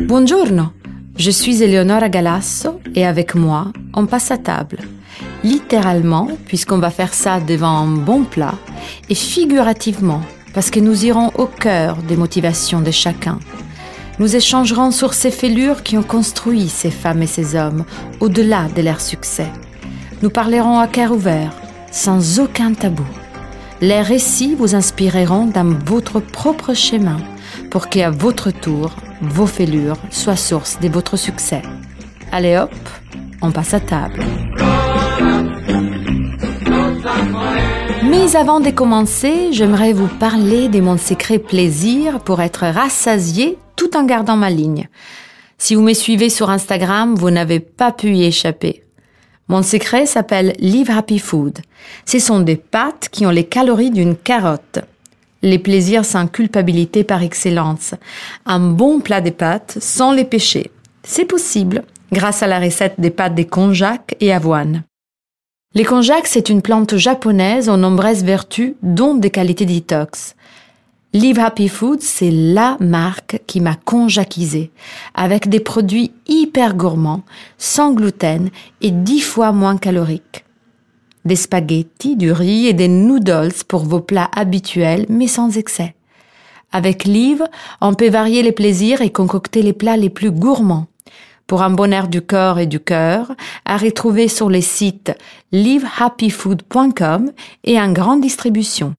Buongiorno, je suis Eleonora Galasso et avec moi, on passe à table. Littéralement, puisqu'on va faire ça devant un bon plat, et figurativement, parce que nous irons au cœur des motivations de chacun. Nous échangerons sur ces fêlures qui ont construit ces femmes et ces hommes au-delà de leur succès. Nous parlerons à cœur ouvert, sans aucun tabou. Les récits vous inspireront dans votre propre chemin pour qu'à votre tour, vos fêlures soient source de votre succès. Allez hop, on passe à table. Mais avant de commencer, j'aimerais vous parler de mon secret plaisir pour être rassasié tout en gardant ma ligne. Si vous me suivez sur Instagram, vous n'avez pas pu y échapper. Mon secret s'appelle Live Happy Food. Ce sont des pâtes qui ont les calories d'une carotte. Les plaisirs sans culpabilité par excellence. Un bon plat de pâtes sans les péchés. C'est possible grâce à la recette des pâtes de konjac et avoine. Les konjac, c'est une plante japonaise aux nombreuses vertus, dont des qualités détox. Live Happy Food, c'est la marque qui m'a conjaquisé, avec des produits hyper gourmands, sans gluten et dix fois moins caloriques. Des spaghettis, du riz et des noodles pour vos plats habituels, mais sans excès. Avec Live, on peut varier les plaisirs et concocter les plats les plus gourmands. Pour un bonheur du corps et du cœur, à retrouver sur les sites livehappyfood.com et en grande distribution.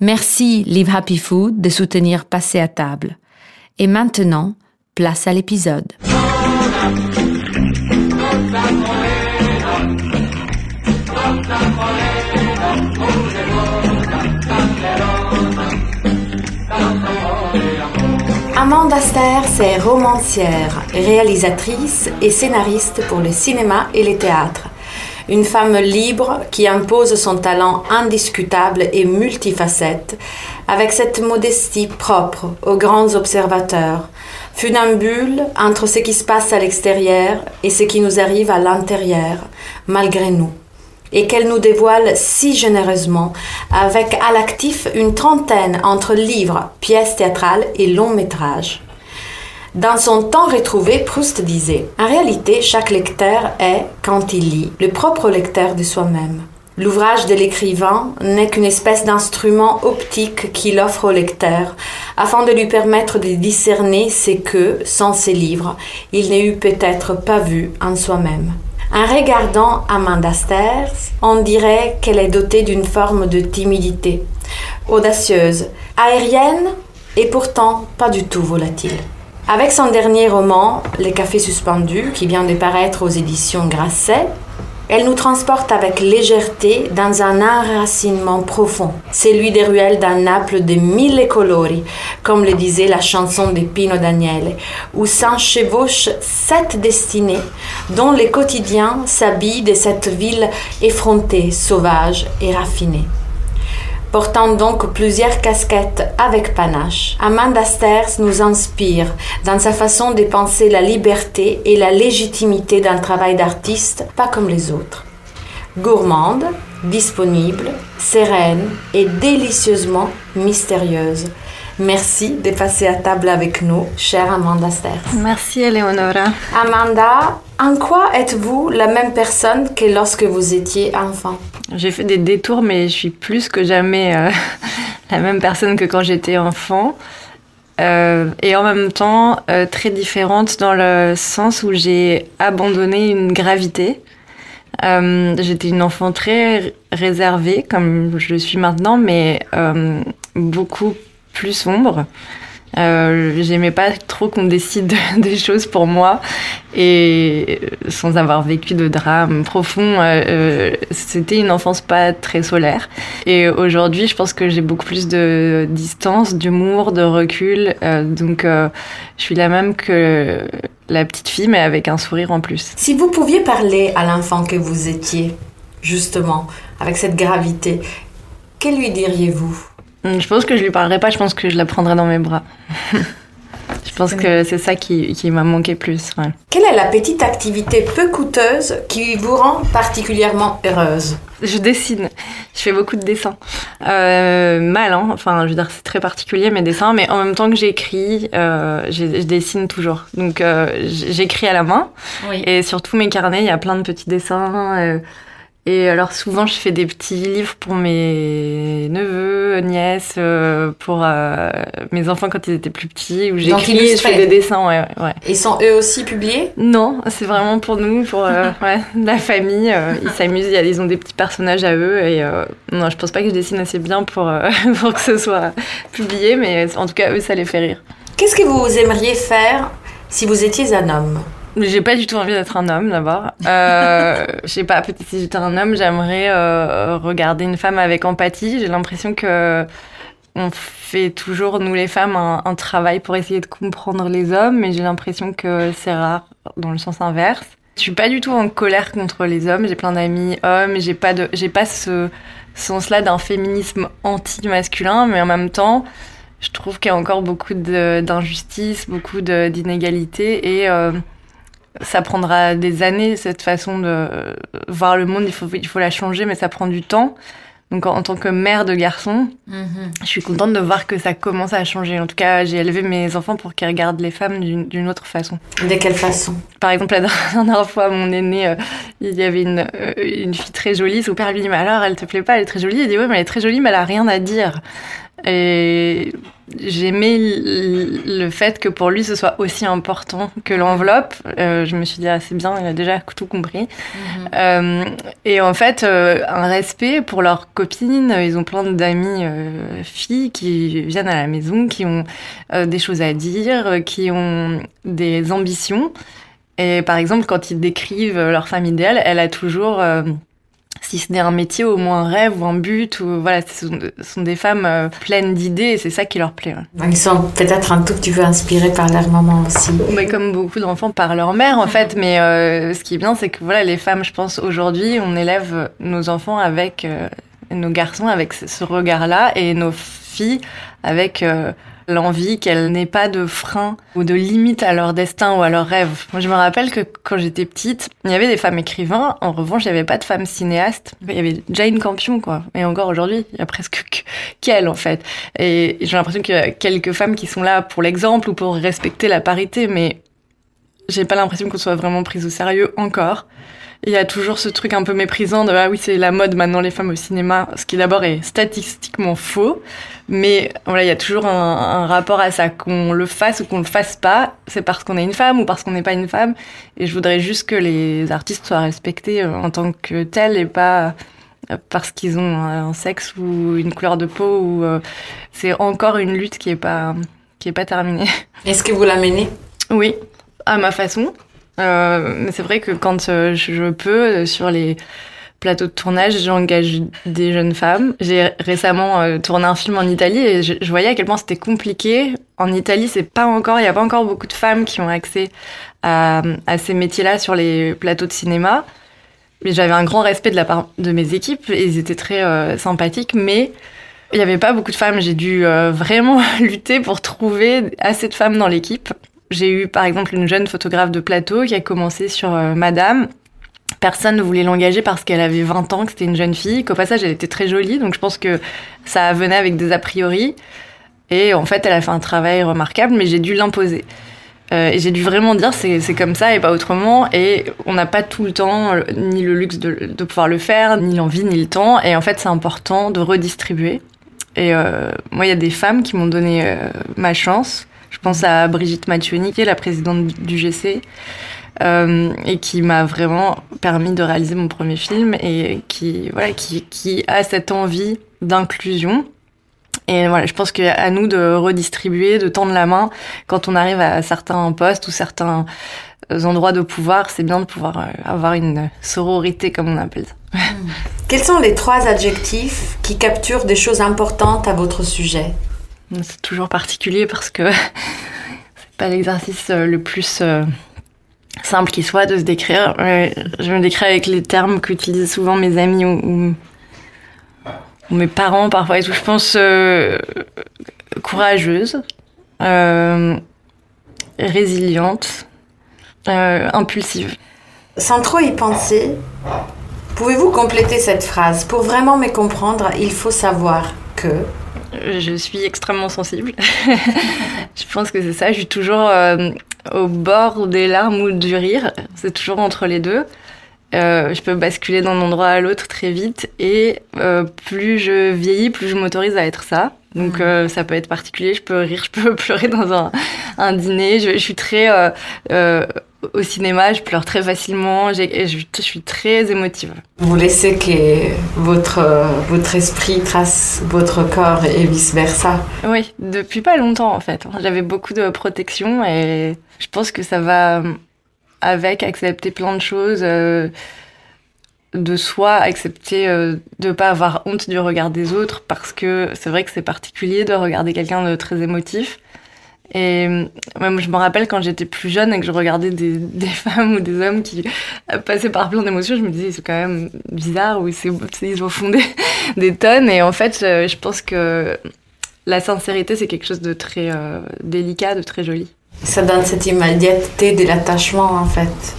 Merci Live Happy Food de soutenir Passer à table. Et maintenant, place à l'épisode. Amanda Ster, est romancière, réalisatrice et scénariste pour le cinéma et le théâtre. Une femme libre qui impose son talent indiscutable et multifacette, avec cette modestie propre aux grands observateurs, funambule entre ce qui se passe à l'extérieur et ce qui nous arrive à l'intérieur, malgré nous et qu'elle nous dévoile si généreusement, avec à l'actif une trentaine entre livres, pièces théâtrales et longs métrages. Dans son temps retrouvé, Proust disait En réalité, chaque lecteur est, quand il lit, le propre lecteur de soi-même. L'ouvrage de l'écrivain n'est qu'une espèce d'instrument optique qu'il offre au lecteur, afin de lui permettre de discerner ce que, sans ses livres, il n'ait eu peut-être pas vu en soi-même. En regardant Amanda Sters, on dirait qu'elle est dotée d'une forme de timidité, audacieuse, aérienne et pourtant pas du tout volatile. Avec son dernier roman, Les Cafés Suspendus, qui vient de paraître aux éditions Grasset, elle nous transporte avec légèreté dans un enracinement profond, celui des ruelles d'un Naples de mille colori, comme le disait la chanson de Pino Daniele, où s'enchevauchent sept destinées, dont les quotidiens s'habillent de cette ville effrontée, sauvage et raffinée portant donc plusieurs casquettes avec panache. Amanda Sters nous inspire dans sa façon de penser la liberté et la légitimité d'un travail d'artiste, pas comme les autres. Gourmande, disponible, sereine et délicieusement mystérieuse. Merci de passer à table avec nous, chère Amanda Sters. Merci, Eleonora. Amanda, en quoi êtes-vous la même personne que lorsque vous étiez enfant? J'ai fait des détours, mais je suis plus que jamais euh, la même personne que quand j'étais enfant. Euh, et en même temps, euh, très différente dans le sens où j'ai abandonné une gravité. J'étais une enfant très réservée, comme je le suis maintenant, mais beaucoup plus sombre. Euh, J'aimais pas trop qu'on décide des choses pour moi et sans avoir vécu de drame profond, euh, euh, c'était une enfance pas très solaire. Et aujourd'hui, je pense que j'ai beaucoup plus de distance, d'humour, de recul. Euh, donc, je suis la même que la petite fille, mais avec un sourire en plus. Si vous pouviez parler à l'enfant que vous étiez, justement, avec cette gravité, que lui diriez-vous? Je pense que je lui parlerai pas, je pense que je la prendrai dans mes bras. je pense que c'est ça qui, qui m'a manqué plus. Quelle est la petite activité peu coûteuse qui vous rend particulièrement heureuse? Je dessine. Je fais beaucoup de dessins. Euh, mal, hein. Enfin, je veux dire, c'est très particulier mes dessins, mais en même temps que j'écris, euh, je, je dessine toujours. Donc, euh, j'écris à la main. Oui. Et sur tous mes carnets, il y a plein de petits dessins. Et alors souvent, je fais des petits livres pour mes neveux, nièces, euh, pour euh, mes enfants quand ils étaient plus petits, où j'écris, et je fais des dessins, ouais, ouais. Ils sont eux aussi publiés? Non, c'est vraiment pour nous, pour euh, ouais, la famille. ils s'amusent, ils ont des petits personnages à eux. Et non, je pense pas que je dessine assez bien pour, pour que ce soit publié, mais en tout cas, eux, ça les fait rire. Qu'est-ce que vous aimeriez faire si vous étiez un homme? J'ai pas du tout envie d'être un homme d'abord. Euh, je sais pas, peut-être si j'étais un homme, j'aimerais euh, regarder une femme avec empathie. J'ai l'impression que on fait toujours, nous les femmes, un, travail pour essayer de comprendre les hommes, mais j'ai l'impression que c'est rare dans le sens inverse. Je suis pas du tout en colère contre les hommes. J'ai plein d'amis hommes. J'ai pas de, j'ai pas ce sens-là d'un féminisme anti-masculin, mais en même temps, je trouve qu'il y a encore beaucoup d'injustices, beaucoup d'inégalités et euh, ça prendra des années cette façon de voir le monde. Il faut, il faut la changer, mais ça prend du temps. Donc en, en tant que mère de garçon, je suis contente de voir que ça commence à changer. En tout cas, j'ai élevé mes enfants pour qu'ils regardent les femmes d'une autre façon. De quelle façon? Par exemple, la dernière fois, mon aîné, euh, il y avait une, euh, une fille très jolie. Son père lui dit, mais alors, elle te plaît pas, elle est très jolie? Il dit, ouais, mais elle est très jolie, mais elle a rien à dire. Et j'aimais le fait que pour lui, ce soit aussi important que l'enveloppe. Euh, je me suis dit, ah, c'est bien, il a déjà tout compris. Euh, et en fait, euh, un respect pour leurs copines. Ils ont plein d'amis filles qui viennent à la maison, qui ont des choses à dire, qui ont des ambitions. Et par exemple, quand ils décrivent leur femme idéale, elle a toujours, si ce n'est un métier, au moins un rêve ou un but. Ou voilà, ce sont, ce sont des femmes euh, pleines d'idées et c'est ça qui leur plaît. ouais. Ils sont peut-être un tout petit peu inspirés par leur maman aussi. Mais comme beaucoup d'enfants par leur mère en fait, mais euh, ce qui est bien c'est que voilà les femmes, je pense aujourd'hui, on élève nos enfants avec euh, nos garçons avec ce- ce regard-là et nos filles avec euh, l'envie qu'elles n'aient pas de frein ou de limite à leur destin ou à leurs rêves. Moi, je me rappelle que quand j'étais petite, il y avait des femmes écrivains. En revanche, il n'y avait pas de femmes cinéastes. Il y avait Jane Campion, quoi. Et encore aujourd'hui, il y a presque que- qu'elle, en fait. Et j'ai l'impression qu'il y a quelques femmes qui sont là pour l'exemple ou pour respecter la parité, mais j'ai pas l'impression qu'on soit vraiment prise au sérieux encore. Il y a toujours ce truc un peu méprisant de ah oui c'est la mode maintenant les femmes au cinéma, ce qui d'abord est statistiquement faux, mais voilà il y a toujours un, un rapport à ça qu'on le fasse ou qu'on le fasse pas, c'est parce qu'on est une femme ou parce qu'on n'est pas une femme. Et je voudrais juste que les artistes soient respectés euh, en tant que tels et pas euh, parce qu'ils ont un sexe ou une couleur de peau ou euh, c'est encore une lutte qui est pas qui est pas terminée. Est-ce que vous l'amenez Oui, à ma façon. Euh, mais c'est vrai que quand euh, je peux, euh, sur les plateaux de tournage, j'engage des jeunes femmes. J'ai récemment tourné un film en Italie et je, voyais à quel point c'était compliqué. En Italie, c'est pas encore, il y a pas encore beaucoup de femmes qui ont accès à, ces métiers-là sur les plateaux de cinéma. Mais j'avais un grand respect de la part de mes équipes et ils étaient très sympathiques, mais il n'y avait pas beaucoup de femmes. J'ai dû vraiment lutter pour trouver assez de femmes dans l'équipe. J'ai eu par exemple une jeune photographe de plateau qui a commencé sur euh, Madame. Personne ne voulait l'engager parce qu'elle avait 20 ans, que c'était une jeune fille, qu'au passage elle était très jolie, donc je pense que ça venait avec des a priori. Et en fait, elle a fait un travail remarquable, mais j'ai dû l'imposer. Euh, et j'ai dû vraiment dire c'est comme ça et pas autrement. Et on n'a pas tout le temps, euh, ni le luxe de, pouvoir le faire, ni l'envie, ni le temps. Et en fait, c'est important de redistribuer. Et moi, il y a des femmes qui m'ont donné ma chance. Je pense à Brigitte Macchioni, qui est la présidente du GC, euh, et qui m'a vraiment permis de réaliser mon premier film et qui, voilà, qui a cette envie d'inclusion. Et voilà, je pense qu'à nous de redistribuer, de tendre la main quand on arrive à certains postes ou certains endroits de pouvoir, c'est bien de pouvoir euh, avoir une sororité, comme on appelle ça. Quels sont les trois adjectifs qui capturent des choses importantes à votre sujet? C'est toujours particulier parce que c'est pas l'exercice euh, le plus euh, simple qui soit de se décrire. Je me décris avec les termes qu'utilisent souvent mes amis ou, mes parents parfois et tout. Je pense euh, courageuse, résiliente, impulsive. Sans trop y penser, Pouvez-vous compléter cette phrase? Pour vraiment me comprendre, il faut savoir que... Je suis extrêmement sensible. je pense que c'est ça. Je suis toujours euh, au bord des larmes ou du rire. C'est toujours entre les deux. Euh, je peux basculer d'un endroit à l'autre très vite et euh, plus je vieillis, plus je m'autorise à être ça. Donc mmh. ça peut être particulier, je peux rire, je peux pleurer dans un, un dîner. Je, je, suis très au cinéma, je pleure très facilement, je, je, suis très émotive. Vous laissez que votre, votre esprit trace votre corps et vice-versa Oui, depuis pas longtemps en fait. J'avais beaucoup de protection et je pense que ça va avec accepter plein de choses. Euh, de soi, accepter euh, de pas avoir honte du regard des autres parce que c'est vrai que c'est particulier de regarder quelqu'un de très émotif. Et même, je me rappelle quand j'étais plus jeune et que je regardais des, femmes ou des hommes qui passaient par plein d'émotions, je me disais c'est quand même bizarre ou ils ont fondé des tonnes. Et en fait, je, pense que la sincérité c'est quelque chose de très euh, délicat, de très joli. Ça donne cette immédiateté de l'attachement en fait.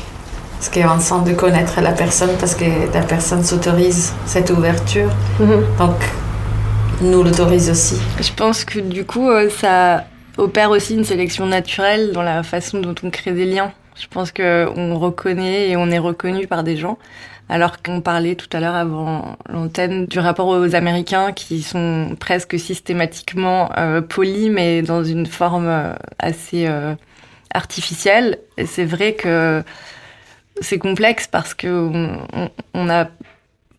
Parce qu'on sent de connaître la personne parce que la personne s'autorise cette ouverture. Mm-hmm. Donc, nous l'autorise aussi. Je pense que du coup, euh, ça opère aussi une sélection naturelle dans la façon dont on crée des liens. Je pense qu'on reconnaît et on est reconnu par des gens. Alors qu'on parlait tout à l'heure avant l'antenne du rapport aux Américains qui sont presque systématiquement euh, polis mais dans une forme euh, assez euh, artificielle. Et c'est vrai que c'est complexe parce que on a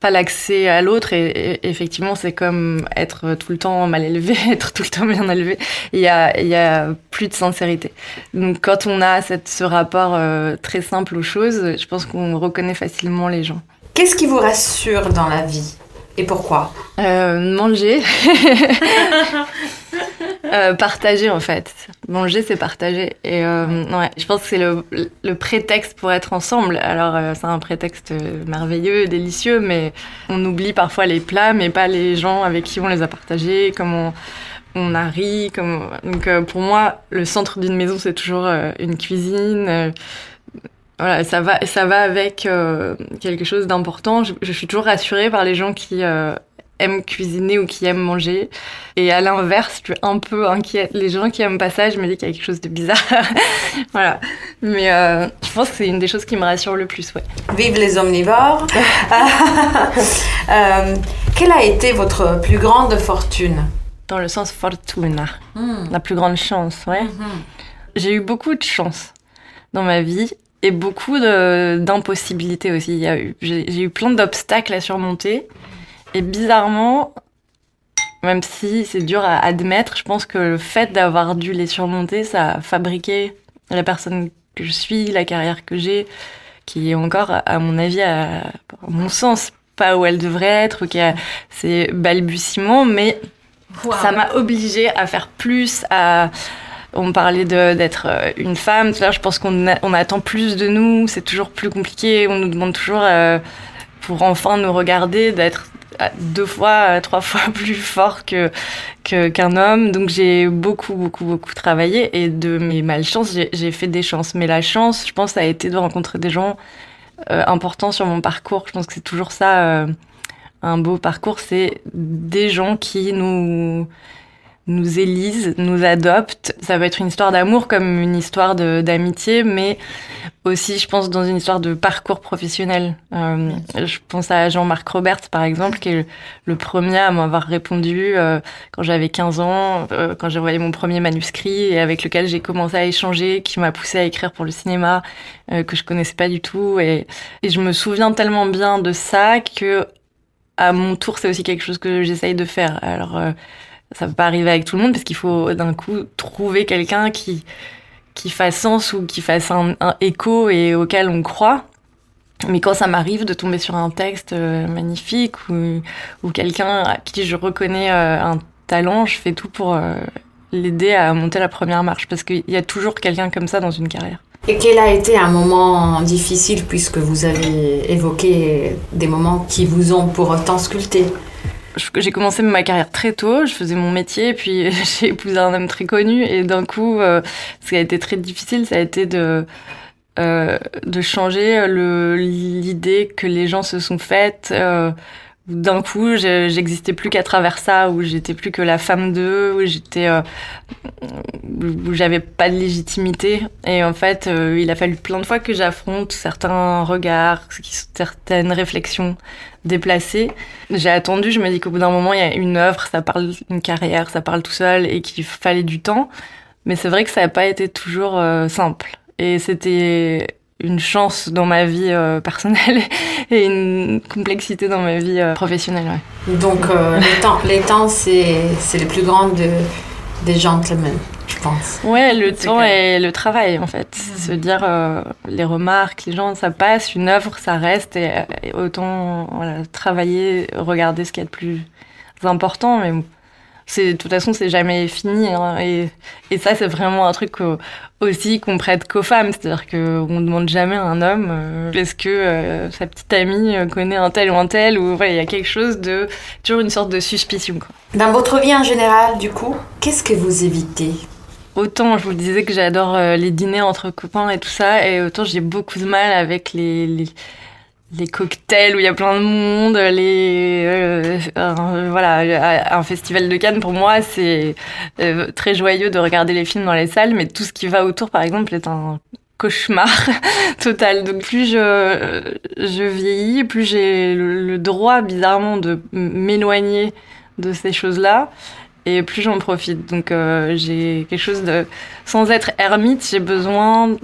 pas l'accès à l'autre et, effectivement c'est comme être tout le temps mal élevé être tout le temps bien élevé. Il y a il y a plus de sincérité. Donc quand on a cette, ce rapport euh, très simple aux choses je pense qu'on reconnaît facilement les gens. Qu'est-ce qui vous rassure dans la vie et pourquoi? Euh, manger Euh, partager en fait. Manger, c'est partager. Et euh, ouais, je pense que c'est le, le, prétexte pour être ensemble. Alors euh, c'est un prétexte merveilleux, délicieux, mais on oublie parfois les plats, mais pas les gens avec qui on les a partagés, comment on, a ri. Comme... Donc pour moi, le centre d'une maison, c'est toujours une cuisine. voilà, ça va, ça va avec quelque chose d'important. Je, je, suis toujours rassurée par les gens qui aiment cuisiner ou qui aiment manger. Et à l'inverse, je suis un peu inquiète. Les gens qui aiment pas ça, je me dis qu'il y a quelque chose de bizarre. voilà. Mais euh, je pense que c'est une des choses qui me rassure le plus, ouais. Vive les omnivores euh, Quelle a été votre plus grande fortune? Dans le sens fortuna. Hmm. La plus grande chance, ouais. Hmm. J'ai eu beaucoup de chance dans ma vie et beaucoup d'impossibilités aussi. J'ai eu plein d'obstacles à surmonter. Et bizarrement, même si c'est dur à admettre, je pense que le fait d'avoir dû les surmonter, ça a fabriqué la personne que je suis, la carrière que j'ai, qui est encore, à mon avis, à, mon sens, pas où elle devrait être, qui a ses balbutiements, mais ça m'a obligée à faire plus, à on parlait d'être euh, une femme. Là, je pense qu'on on attend plus de nous. C'est toujours plus compliqué. On nous demande toujours, euh, pour enfin nous regarder, d'être deux fois, trois fois plus fort que qu'un homme. Donc j'ai beaucoup, beaucoup, beaucoup travaillé et de mes malchances, j'ai fait des chances. Mais la chance, je pense, a été de rencontrer des gens euh, importants sur mon parcours. Je pense que c'est toujours ça, euh, un beau parcours, c'est des gens qui nous nous élisent, nous adoptent. Ça peut être une histoire d'amour comme une histoire d'amitié, mais aussi, je pense, dans une histoire de parcours professionnel. Euh, je pense à Jean-Marc Roberts, par exemple, qui est le, premier à m'avoir répondu euh, quand j'avais 15 ans, euh, quand j'ai envoyé mon premier manuscrit et avec lequel j'ai commencé à échanger, qui m'a poussé à écrire pour le cinéma, que je connaissais pas du tout. Et, et je me souviens tellement bien de ça que, à mon tour, c'est aussi quelque chose que j'essaye de faire. Alors, ça peut pas arriver avec tout le monde parce qu'il faut d'un coup trouver quelqu'un qui qui fasse sens ou qui fasse un, écho et auquel on croit. Mais quand ça m'arrive de tomber sur un texte euh, magnifique ou, ou quelqu'un à qui je reconnais euh, un talent, je fais tout pour euh, l'aider à monter la première marche parce qu'il y a toujours quelqu'un comme ça dans une carrière. Et quel a été un moment difficile puisque vous avez évoqué des moments qui vous ont pour autant sculpté? J'ai commencé ma carrière très tôt, je faisais mon métier, puis j'ai épousé un homme très connu, et d'un coup, euh, ce qui a été très difficile, ça a été de de changer l'idée que les gens se sont faites d'un coup, j'existais plus qu'à travers ça, où j'étais plus que la femme d'eux, où j'étais, euh, où j'avais pas de légitimité. Et en fait, euh, il a fallu plein de fois que j'affronte certains regards, certaines réflexions déplacées. J'ai attendu, je me dis qu'au bout d'un moment, il y a une œuvre, ça parle une carrière, ça parle tout seul, et qu'il fallait du temps. Mais c'est vrai que ça n'a pas été toujours euh, simple. Et c'était une chance dans ma vie euh, personnelle et une complexité dans ma vie euh, professionnelle. Ouais. Donc euh, les temps, les temps c'est, les plus grands de, des gentlemen, je pense. Ouais, le temps et le travail en fait. Mhm. Se dire les remarques, les gens, ça passe, une œuvre, ça reste et, autant voilà, travailler, regarder ce qu'il y a de plus important. Mais c'est de toute façon c'est jamais fini hein, et, et ça c'est vraiment un truc aussi qu'on prête qu'aux femmes. C'est-à-dire qu'on ne demande jamais à un homme euh, est-ce que euh, sa petite amie euh, connaît un tel ou un tel ou voilà il y a quelque chose de toujours une sorte de suspicion quoi. dans votre vie en général du coup qu'est-ce que vous évitez? Autant je vous disais que j'adore les dîners entre copains et tout ça, et autant j'ai beaucoup de mal avec les, les les cocktails où il y a plein de monde, les euh, voilà, un festival de Cannes pour moi c'est euh, très joyeux de regarder les films dans les salles, mais tout ce qui va autour par exemple est un cauchemar total. Donc plus je je vieillis, plus j'ai le, droit bizarrement de m'éloigner de ces choses-là et plus j'en profite. Donc euh, j'ai quelque chose de sans être ermite, j'ai besoin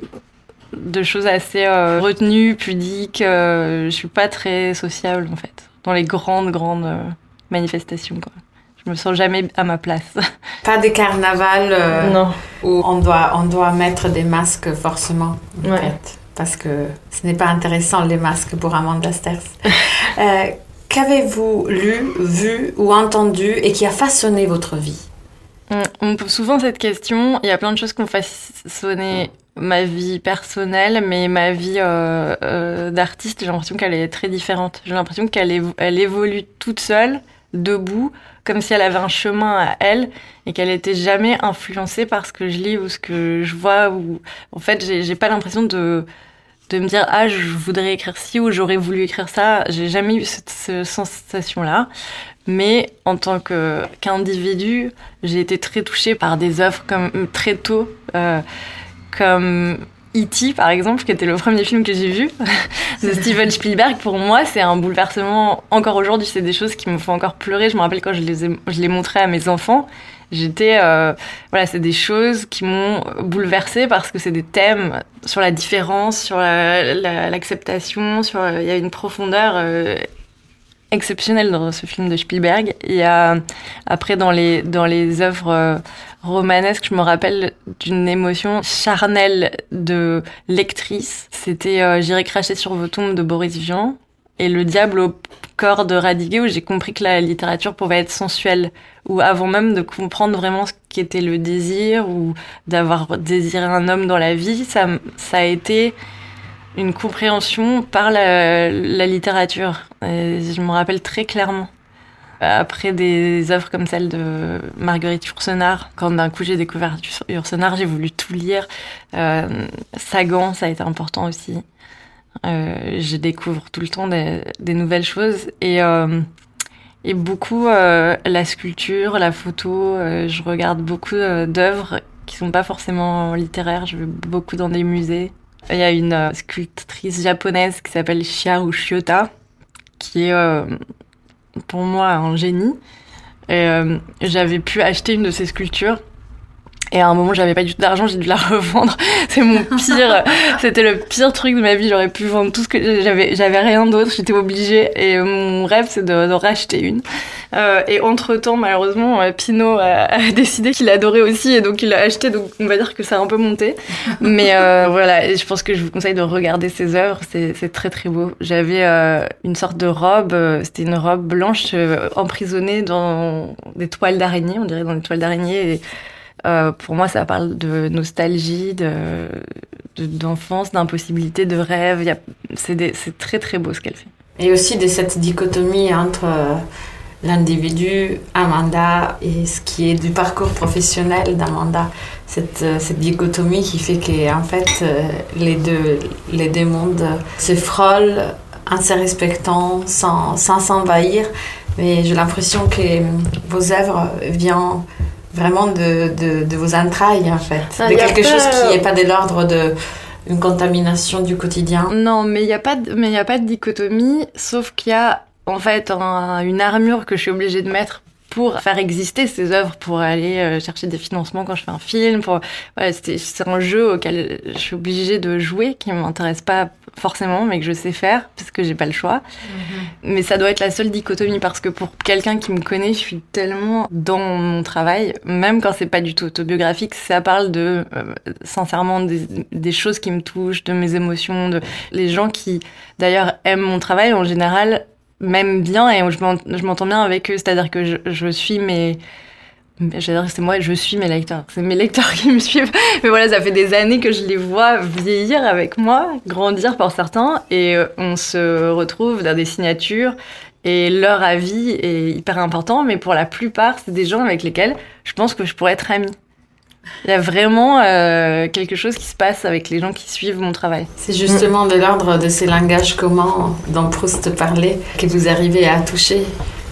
de choses assez euh, retenues, pudiques. Euh, je suis pas très sociable en fait, dans les grandes, grandes euh, manifestations. Quoi. Je me sens jamais à ma place. Pas des carnavals non. où on doit, on doit mettre des masques forcément, en fait, parce que ce n'est pas intéressant les masques pour Amanda Sters. Qu'avez-vous lu, vu ou entendu et qui a façonné votre vie? On me pose souvent cette question. Il y a plein de choses qui ont façonné ma vie personnelle, mais ma vie euh, euh, d'artiste, j'ai l'impression qu'elle est très différente. J'ai l'impression qu'elle elle évolue toute seule, debout, comme si elle avait un chemin à elle et qu'elle était jamais influencée par ce que je lis ou ce que je vois. Ou en fait, j'ai pas l'impression de de me dire ah je voudrais écrire ci ou j'aurais voulu écrire ça. J'ai jamais eu cette, cette sensation là. Mais en tant que qu'individu, j'ai été très touchée par des œuvres comme très tôt. Euh, comme E.T. par exemple, qui était le premier film que j'ai vu de Steven Spielberg. Pour moi, c'est un bouleversement. Encore aujourd'hui, c'est des choses qui me font encore pleurer. Je me rappelle quand je les, ai, je les montrais à mes enfants. J'étais, euh, voilà, c'est des choses qui m'ont bouleversée parce que c'est des thèmes sur la différence, sur l'acceptation, sur il y a une profondeur euh, exceptionnelle dans ce film de Spielberg. Il y a après dans les dans les œuvres euh, romanesque, je me rappelle d'une émotion charnelle de lectrice. C'était euh, J'irai cracher sur vos tombes de Boris Vian et Le diable au corps de Radiguet où j'ai compris que la littérature pouvait être sensuelle ou avant même de comprendre vraiment ce qu'était le désir ou d'avoir désiré un homme dans la vie, ça, ça a été une compréhension par la, littérature. Je me rappelle très clairement. Après des œuvres comme celle de Marguerite Yourcenar, quand d'un coup j'ai découvert Yourcenar, j'ai voulu tout lire. Euh, Sagan, ça a été important aussi. Euh, je découvre tout le temps des, nouvelles choses et euh, et beaucoup la sculpture, la photo. Je regarde beaucoup d'œuvres qui sont pas forcément littéraires. Je vais beaucoup dans des musées. Il y a une sculptrice japonaise qui s'appelle Shiharu Shiota, qui est pour moi un génie. Et euh, j'avais pu acheter une de ses sculptures et à un moment, j'avais pas du tout d'argent, j'ai dû la revendre. C'est mon pire, c'était le pire truc de ma vie. J'aurais pu vendre tout ce que j'avais, j'avais rien d'autre, j'étais obligée. Et mon rêve, c'est de, de, racheter une. Euh, et entre temps, malheureusement, euh, Pinot a, a décidé qu'il adorait aussi, et donc il l'a acheté. Donc on va dire que ça a un peu monté. Mais euh, voilà, et je pense que je vous conseille de regarder ses œuvres. C'est, très très beau. J'avais euh, une sorte de robe, c'était une robe blanche emprisonnée dans des toiles d'araignée, on dirait dans des toiles d'araignée. Et, euh, pour moi, ça parle de nostalgie, de, d'enfance, d'impossibilité, de rêve. C'est, très très beau ce qu'elle fait. Et aussi de cette dichotomie entre l'individu, Amanda, et ce qui est du parcours professionnel d'Amanda. Cette, euh, cette, dichotomie qui fait que en fait, euh, les, deux, les deux mondes se frôlent en se respectant sans s'envahir. Mais j'ai l'impression que vos œuvres viennent vraiment de, de, de, vos entrailles, en fait. De quelque chose qui n'est pas de l'ordre de une contamination du quotidien. Non, mais il n'y a, pas de, mais a pas de dichotomie, sauf qu'il y a en fait une armure que je suis obligée de mettre pour faire exister ces œuvres, pour aller euh, chercher des financements quand je fais un film. Pour... c'est un jeu auquel je suis obligée de jouer, qui ne m'intéresse pas forcément, mais que je sais faire, parce que j'ai pas le choix. Mhm. Mais ça doit être la seule dichotomie, parce que pour quelqu'un qui me connaît, je suis tellement dans mon travail, même quand c'est pas du tout autobiographique, ça parle de, euh, sincèrement, des, des, choses qui me touchent, de mes émotions, de les gens qui, d'ailleurs, aiment mon travail, en général, m'aiment bien et je m'entends bien avec eux. C'est-à-dire que je, je suis mes... C'est moi, je suis mes lecteurs. C'est mes lecteurs qui me suivent. Mais voilà, ça fait des années que je les vois vieillir avec moi, grandir pour certains, et euh, on se retrouve dans des signatures. Et leur avis est hyper important, mais pour la plupart, c'est des gens avec lesquels je pense que je pourrais être amie. Il y a vraiment euh, quelque chose qui se passe avec les gens qui suivent mon travail. C'est justement de l'ordre de ces langages communs dont Proust parlait que vous arrivez à toucher.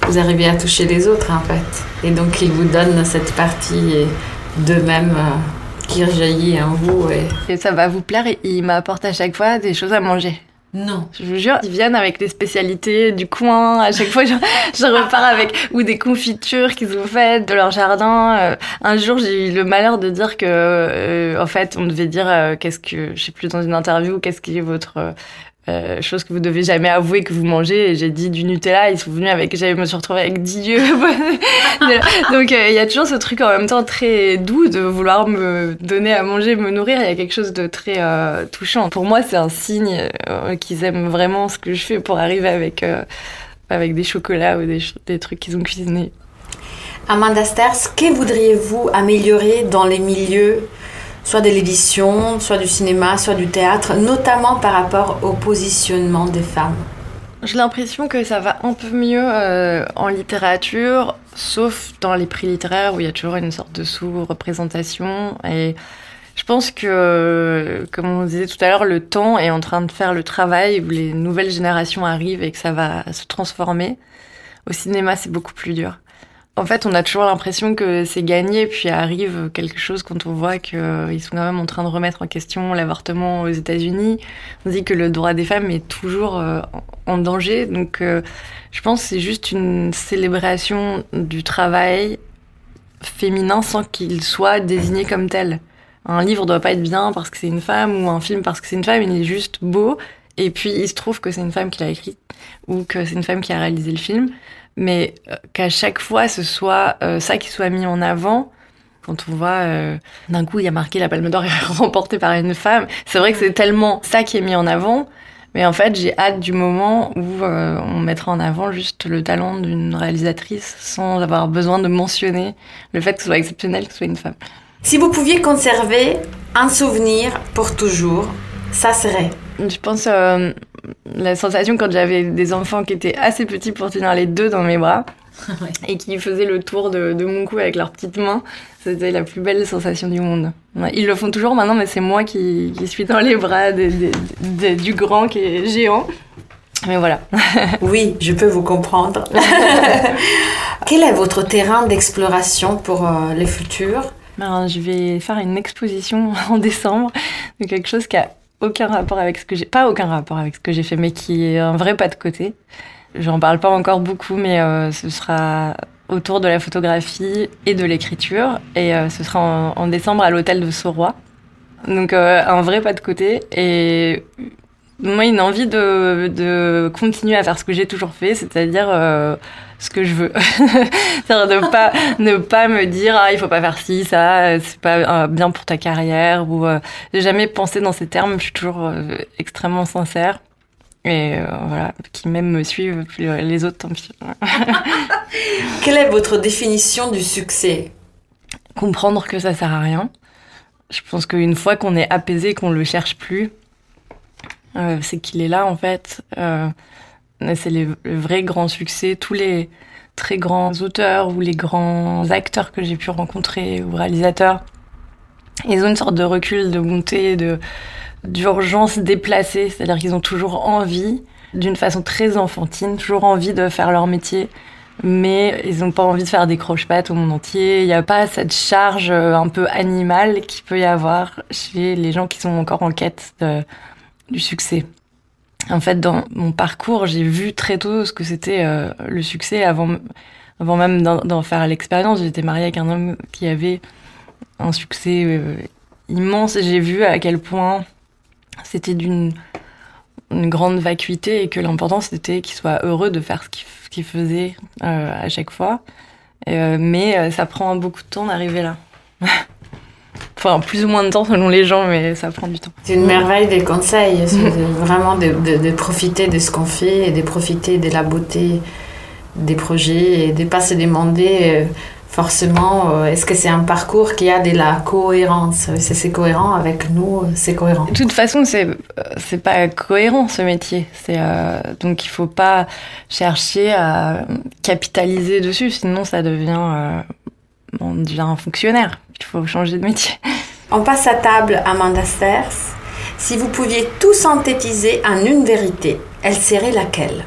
Vous arrivez à toucher les autres en fait. Et donc il vous donne cette partie d'eux-mêmes euh, qui rejaillit en vous. Et... et ça va vous plaire, il m'apporte à chaque fois des choses à manger. Non. Je vous jure, ils viennent avec des spécialités du coin. À chaque fois, je, repars avec ou des confitures qu'ils ont faites de leur jardin. Euh, un jour, j'ai eu le malheur de dire que, euh, en fait, on devait dire euh, qu'est-ce que, je sais plus dans une interview, qu'est-ce qui est votre euh, chose que vous devez jamais avouer que vous mangez. J'ai dit du Nutella, ils sont venus avec, j'allais me suis retrouvée avec 10 yeux. Donc euh, il y a toujours ce truc en même temps très doux de vouloir me donner à manger, me nourrir. Il y a quelque chose de très euh, touchant. Pour moi, c'est un signe qu'ils aiment vraiment ce que je fais pour arriver avec, avec des chocolats ou des, des trucs qu'ils ont cuisinés. Amanda Sters, que voudriez-vous améliorer dans les milieux soit de l'édition, soit du cinéma, soit du théâtre, notamment par rapport au positionnement des femmes J'ai l'impression que ça va un peu mieux euh, en littérature, sauf dans les prix littéraires où il y a toujours une sorte de sous-représentation. Et je pense que, comme on disait tout à l'heure, le temps est en train de faire le travail où les nouvelles générations arrivent et que ça va se transformer. Au cinéma, c'est beaucoup plus dur. En fait, on a toujours l'impression que c'est gagné, puis arrive quelque chose quand on voit qu'ils euh, sont quand même en train de remettre en question l'avortement aux États-Unis. On dit que le droit des femmes est toujours euh, en danger. Donc, euh, je pense que c'est juste une célébration du travail féminin sans qu'il soit désigné comme tel. Un livre doit pas être bien parce que c'est une femme ou un film parce que c'est une femme, il est juste beau. Et puis, il se trouve que c'est une femme qui l'a écrit ou que c'est une femme qui a réalisé le film mais euh, qu'à chaque fois ce soit euh, ça qui soit mis en avant. Quand on voit euh, d'un coup il y a marqué la Palme d'Or est remportée par une femme, c'est vrai que c'est tellement ça qui est mis en avant. Mais en fait, j'ai hâte du moment où on mettra en avant juste le talent d'une réalisatrice sans avoir besoin de mentionner le fait que ce soit exceptionnel que ce soit une femme. Si vous pouviez conserver un souvenir pour toujours, ça serait? Je pense la sensation quand j'avais des enfants qui étaient assez petits pour tenir les deux dans mes bras et qui faisaient le tour de, mon cou avec leurs petites mains. C'était la plus belle sensation du monde. Ils le font toujours maintenant, mais c'est moi qui, suis dans les bras du grand qui est géant. Mais voilà. oui, je peux vous comprendre. Quel est votre terrain d'exploration pour euh, les futurs ben, Je vais faire une exposition en décembre de quelque chose qui a aucun rapport avec ce que j'ai, pas aucun rapport avec ce que j'ai fait, mais qui est un vrai pas de côté. J'en parle pas encore beaucoup, mais euh, ce sera autour de la photographie et de l'écriture, et euh, ce sera en, décembre à l'hôtel de Soroy. Donc euh, un vrai pas de côté et moi une envie de, de continuer à faire ce que j'ai toujours fait, c'est-à-dire ce que je veux. C'est-à-dire ne pas, ne pas me dire, ah, il faut pas faire ci, ça, c'est pas euh, bien pour ta carrière, ou euh, jamais pensé dans ces termes, je suis toujours euh, extrêmement sincère. Et euh, voilà, qui même me suivent, puis les autres, tant pis. Quelle est votre définition du succès? Comprendre que ça sert à rien. Je pense qu'une fois qu'on est apaisé, qu'on le cherche plus, c'est qu'il est là en fait c'est le vrai grand succès. Tous les, très grands auteurs ou les grands acteurs que j'ai pu rencontrer ou réalisateurs. Ils ont une sorte de recul, de bonté, de d'urgence déplacée, c'est-à-dire qu'ils ont toujours envie, d'une façon très enfantine, toujours envie de faire leur métier, mais ils n'ont pas envie de faire des croche-pattes au monde entier. Il n'y a pas cette charge euh, un peu animale qu'il peut y avoir chez les gens qui sont encore en quête de, du succès. En fait, dans mon parcours, j'ai vu très tôt ce que c'était euh, le succès avant, avant même d'en faire l'expérience. J'étais mariée avec un homme qui avait un succès euh, immense et j'ai vu à quel point c'était d'une grande vacuité et que l'important c'était qu'il soit heureux de faire ce qu'il faisait euh, à chaque fois. mais ça prend beaucoup de temps d'arriver là. Enfin, plus ou moins de temps selon les gens, mais ça prend du temps. C'est une merveille des conseils, vraiment de, de, profiter de ce qu'on fait et de profiter de la beauté des projets et de ne pas se demander euh, forcément euh, est-ce que c'est un parcours qui a de la cohérence? Si c'est cohérent avec nous, c'est cohérent. De toute façon, c'est c'est pas cohérent ce métier. C'est euh, donc il faut pas chercher à capitaliser dessus, sinon ça devient on devient un fonctionnaire. Il faut changer de métier. On passe à table, Amanda Sters. Si vous pouviez tout synthétiser en une vérité, elle serait laquelle?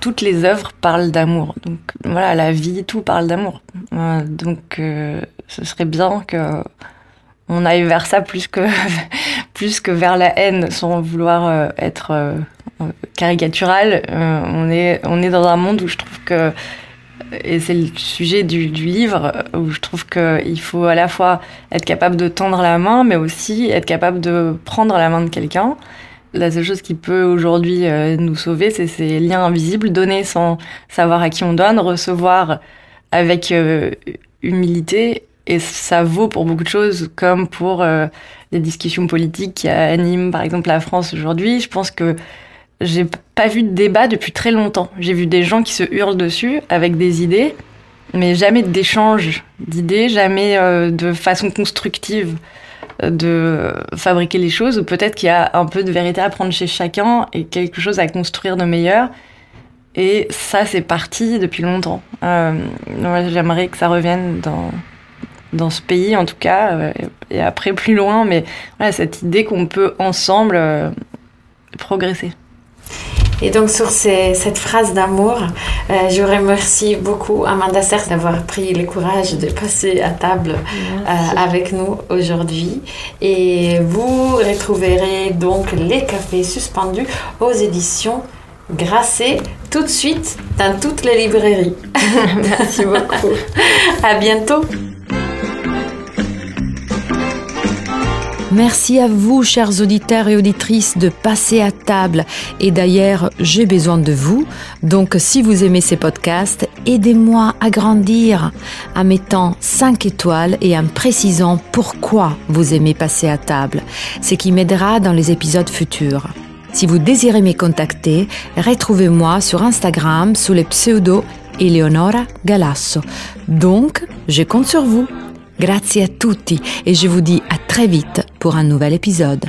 Toutes les œuvres parlent d'amour. Donc voilà, la vie, tout parle d'amour. Euh, donc euh, ce serait bien que on aille vers ça plus que plus que vers la haine, sans vouloir euh, être caricatural. on est on est dans un monde où je trouve que et c'est le sujet du, livre où je trouve qu'il faut à la fois être capable de tendre la main, mais aussi être capable de prendre la main de quelqu'un. La seule chose qui peut aujourd'hui euh, nous sauver, c'est ces liens invisibles, donner sans savoir à qui on donne, recevoir avec euh, humilité. Et ça vaut pour beaucoup de choses, comme pour euh, les discussions politiques qui animent par exemple la France aujourd'hui. Je pense que j'ai pas vu de débat depuis très longtemps. J'ai vu des gens qui se hurlent dessus avec des idées, mais jamais d'échange d'idées, jamais euh, de façon constructive euh, de fabriquer les choses, ou peut-être qu'il y a un peu de vérité à prendre chez chacun et quelque chose à construire de meilleur. Et ça, c'est parti depuis longtemps. Euh, J'aimerais que ça revienne dans, dans ce pays, en tout cas, euh, et après plus loin, mais cette idée qu'on peut ensemble progresser. Et donc sur cette phrase d'amour, euh, je remercie beaucoup Amanda Serre d'avoir pris le courage de passer à table euh, avec nous aujourd'hui. Et vous retrouverez donc les cafés suspendus aux éditions Grasset tout de suite dans toutes les librairies. Merci beaucoup. à bientôt. Merci à vous, chers auditeurs et auditrices, de passer à table. Et d'ailleurs, j'ai besoin de vous. Donc, si vous aimez ces podcasts, aidez-moi à grandir en mettant 5 étoiles et en précisant pourquoi vous aimez passer à table, ce qui m'aidera dans les épisodes futurs. Si vous désirez me contacter, retrouvez-moi sur Instagram sous le pseudo Eleonora Galasso. Donc, je compte sur vous. Grazie a tutti et je vous dis à très vite pour un nouvel épisode.